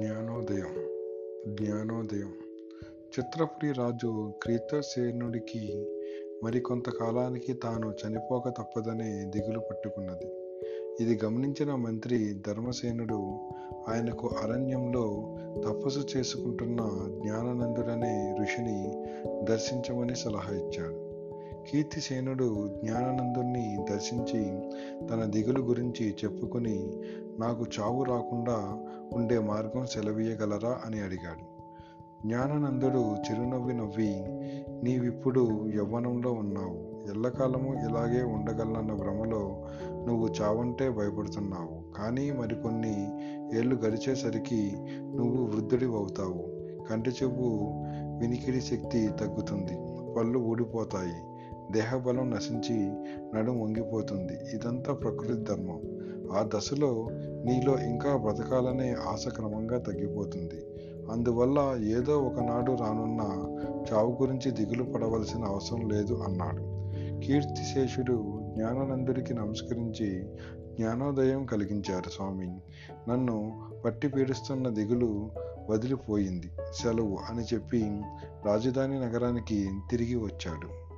జ్ఞానోదయం జ్ఞానోదయం. చిత్రపురి రాజు క్రీతసేనుడికి మరికొంతకాలానికి తాను చనిపోక తప్పదనే దిగులు పట్టుకున్నది. ఇది గమనించిన మంత్రి ధర్మసేనుడు ఆయనకు అరణ్యంలో తపస్సు చేసుకుంటున్న జ్ఞానానందుడనే ఋషిని దర్శించమని సలహా ఇచ్చాడు. కీర్తిసేనుడు జ్ఞానానందుణ్ణి దర్శించి తన దిగులు గురించి చెప్పుకుని నాకు చావు రాకుండా ఉండే మార్గం సెలవీయగలరా? అని అడిగాడు. జ్ఞానానందుడు చిరునవ్వి నవ్వి నీవిప్పుడు యవ్వనంలో ఉన్నావు. ఎల్లకాలము ఇలాగే ఉండగలనన్న భ్రమలో నువ్వు చావంటే భయపడుతున్నావు. కానీ మరికొన్ని ఏళ్ళు గడిచేసరికి నువ్వు వృద్ధుడి అవుతావు కంటి చూపు వినికిడి శక్తి తగ్గుతుంది. పళ్ళు ఊడిపోతాయి. దేహబలం నశించి నడుం వంగిపోతుంది. ఇదంతా ప్రకృతి ధర్మం. ఆ దశలో నీలో ఇంకా బ్రతకాలనే ఆశ క్రమంగా తగ్గిపోతుంది. అందువల్ల ఏదో ఒకనాడు రానున్న చావు గురించి దిగులు పడవలసిన అవసరం లేదు అన్నాడు. కీర్తిశేషుడు జ్ఞానానందుడికి నమస్కరించి జ్ఞానోదయం కలిగించారు స్వామి. నన్ను పట్టి పీడిస్తున్న దిగులు వదిలిపోయింది. సెలవు అని చెప్పి రాజధాని నగరానికి తిరిగి వచ్చాడు.